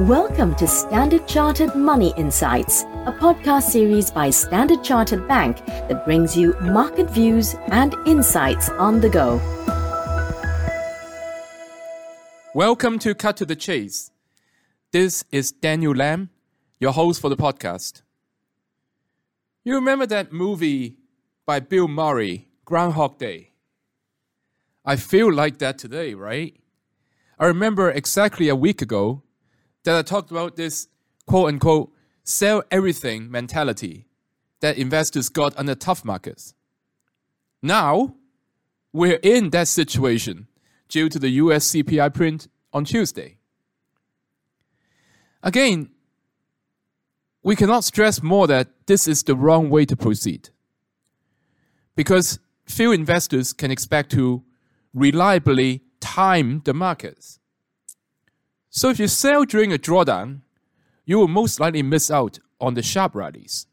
Welcome to Standard Chartered Money Insights, a podcast series by Standard Chartered Bank that brings you market views and insights on the go. Welcome to Cut to the Chase. This is Daniel Lam, your host for the podcast. You remember that movie by Bill Murray, Groundhog Day? I feel like that today, right? I remember exactly a week ago that I talked about this quote unquote sell everything mentality that investors got under tough markets. Now, we're in that situation due to the US CPI print on Tuesday. Again, we cannot stress more that this is the wrong way to proceed. Because few investors can expect to reliably time the markets. So if you sell during a drawdown, you will most likely miss out on the sharp rallies.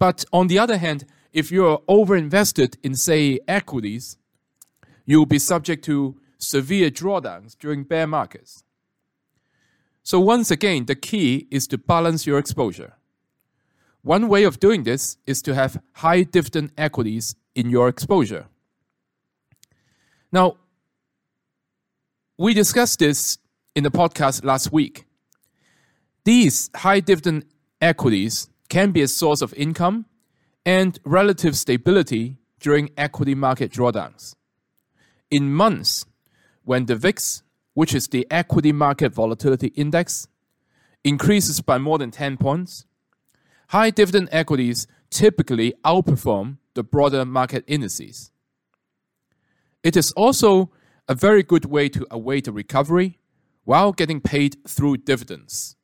But on the other hand, if you're overinvested in, say, equities, you will be subject to severe drawdowns during bear markets. So once again, the key is to balance your exposure. One way of doing this is to have high dividend equities in your exposure. Now, we discussed this in the podcast last week. These high dividend equities can be a source of income and relative stability during equity market drawdowns. In months when the VIX, which is the equity market volatility index, increases by more than 10 points, high dividend equities typically outperform the broader market indices. It is also a very good way to await a recovery while getting paid through dividends,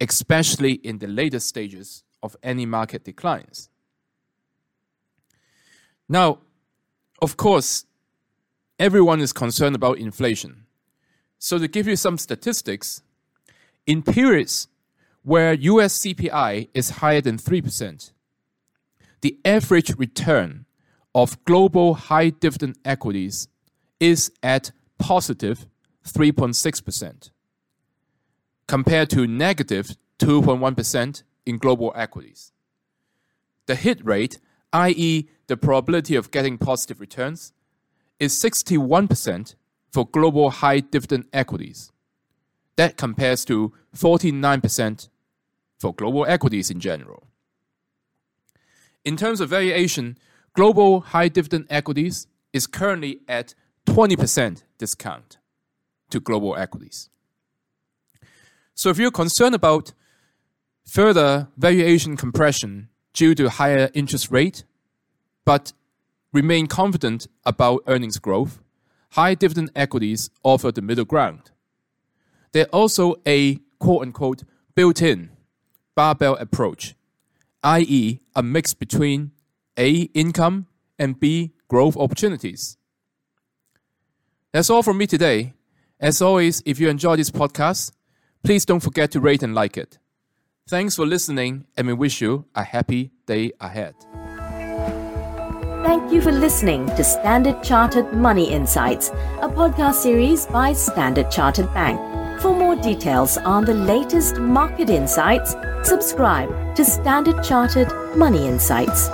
especially in the later stages of any market declines. Now, of course, everyone is concerned about inflation. So, to give you some statistics, in periods where US CPI is higher than 3%, the average return of global high dividend equities is at positive 3.6%, compared to negative 2.1 in global equities. The hit rate, i.e., the probability of getting positive returns, is 61% for global high dividend equities. That compares to 49% for global equities in general. In terms of valuation, global high dividend equities is currently at 20% discount to global equities. So if you're concerned about further valuation compression due to higher interest rate, but remain confident about earnings growth, high dividend equities offer the middle ground. They're also a quote unquote built in barbell approach, i.e., a mix between A, income, and B, growth opportunities. That's all from me today. As always, if you enjoy this podcast, please don't forget to rate and like it. Thanks for listening, and we wish you a happy day ahead. Thank you for listening to Standard Chartered Money Insights, a podcast series by Standard Chartered Bank. For more details on the latest market insights, subscribe to Standard Chartered Money Insights.